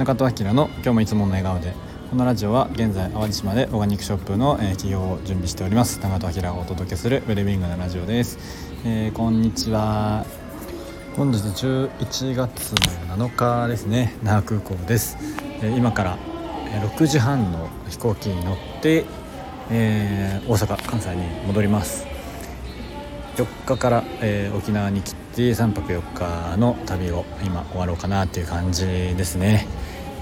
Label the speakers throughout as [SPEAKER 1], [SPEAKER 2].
[SPEAKER 1] 中戸明の今日もいつもの笑顔でこのラジオは現在淡路島でオーガニックショップの、えー、企業を準備しております。中戸明がお届けするウェルビングのラジオです、えー、こんにちは本日11月の7日ですね。那覇空港です、えー、今から6時半の飛行機に乗って、え大阪関西に戻ります。4日から、え沖縄に来て3泊4日の旅を今終わろうかなっていう感じですね、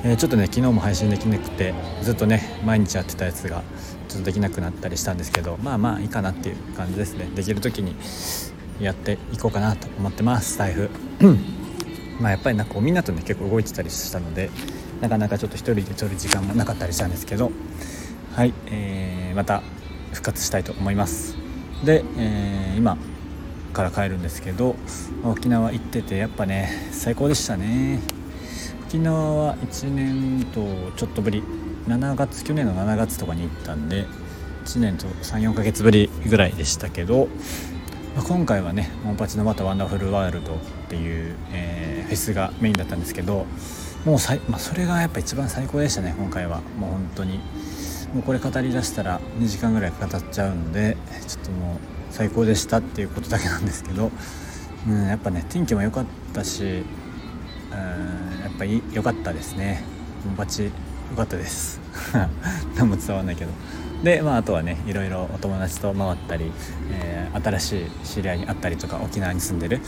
[SPEAKER 1] えー、ちょっとね昨日も配信できなくてずっとね毎日やってたやつがちょっとできなくなったりしたんですけどまあまあいいかなっていう感じですね。できる時にやっていこうかなと思ってます財布まあやっぱりなんかこうみんなとね結構動いてたりしたのでなかなかちょっと一人で撮る時間もなかったりしたんですけどはい、えー、また復活したいと思います。で、えー、今から帰るんですけど沖縄行っててやっぱね最高でしたね。沖縄は1年とちょっとぶり7月去年の7月とかに行ったんで1年と34ヶ月ぶりぐらいでしたけど、まあ、今回はねモンパチのまたワンダフルワールドっていう、えー、フェスがメインだったんですけどもうさい、まあ、それがやっぱ一番最高でしたね今回は。もう本当に。もうこれ語りだしたら2時間ぐらい語っちゃうのでちょっともう最高でしたっていうことだけなんですけど、うん、やっぱね天気も良かったし、うん、やっぱり良かったですね。バチ良かったです。何も伝わらないけど。でまああとはねいろいろお友達と回ったり、えー、新しい知り合いに会ったりとか沖縄に住んでる。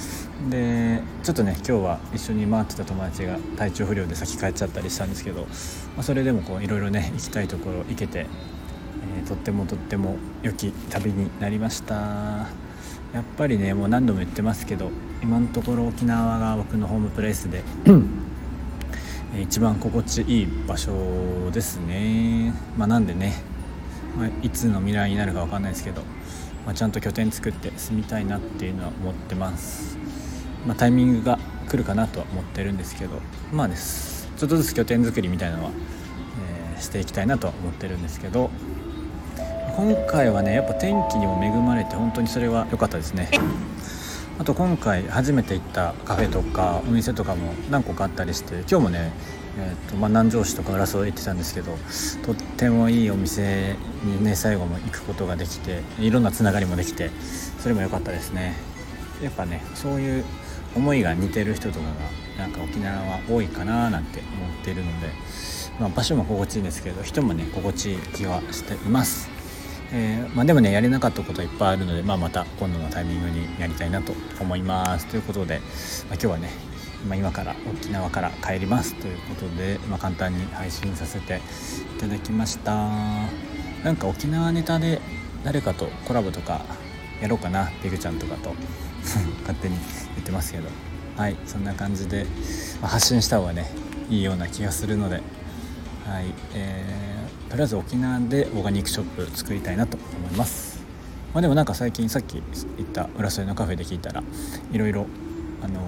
[SPEAKER 1] でちょっとね今日は一緒に回ってた友達が体調不良で先帰っちゃったりしたんですけど、まあ、それでもこういろいろね行きたいところ行けてえー、とってもとっても良き旅になりました。やっぱりねもう何度も言ってますけど今のところ沖縄が僕のホームプレイスで一番心地いい場所ですね。まあ、なんでね、まあ、いつの未来になるか分かんないですけど、まあ、ちゃんと拠点作って住みたいなっていうのは思ってます、まあ、タイミングが来るかなとは思ってるんですけどまあですちょっとずつ拠点作りみたいなのは、えー、していきたいなとは思ってるんですけど今回はねやっぱ天気にも恵まれて本当にそれは良かったですね。あと今回初めて行ったカフェとかお店とかも何個かあったりして今日もね、えーとまあ、南城市とか浦添行ってたんですけどとってもいいお店にね最後も行くことができていろんなつながりもできてそれも良かったですね。やっぱねそういう思いが似てる人とかがなんか沖縄は多いかななんて思っているので、まあ、場所も心地いいんですけど人もね心地いい気はしています。えー、まあ、でもねやれなかったこといっぱいあるので、まあ、また今度のタイミングにやりたいなと思います。ということで、まあ、今日はね、ま今から沖縄から帰りますということで、ま簡単に配信させていただきました。なんか沖縄ネタで誰かとコラボとかやろうかなペグちゃんとかと 勝手に言ってますけど。はいそんな感じで、ま発信した方がねいいような気がするので。はいえーとりあえず沖縄でオーガニックショップ作りたいなと思います、まあ、でもなんか最近さっき言った浦添のカフェで聞いたらいろいろあの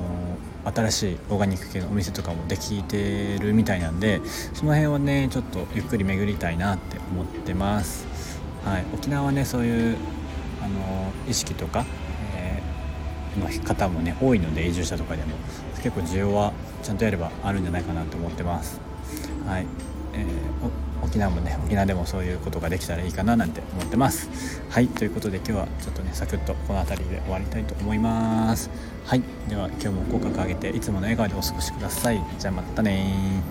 [SPEAKER 1] ー、新しいオーガニック系のお店とかもできてるみたいなんでその辺はねちょっとゆっくり巡りたいなって思ってます、はい、沖縄はねそういう、あのー、意識とか、えー、の方もね多いので移住者とかでも結構需要はちゃんとやればあるんじゃないかなと思ってます。はい。えー沖縄もね沖縄でもそういうことができたらいいかななんて思ってます。はいということで今日はちょっとねサクッとこの辺りで終わりたいと思います。はいでは今日も口角上げていつもの笑顔でお過ごしください。じゃあまたね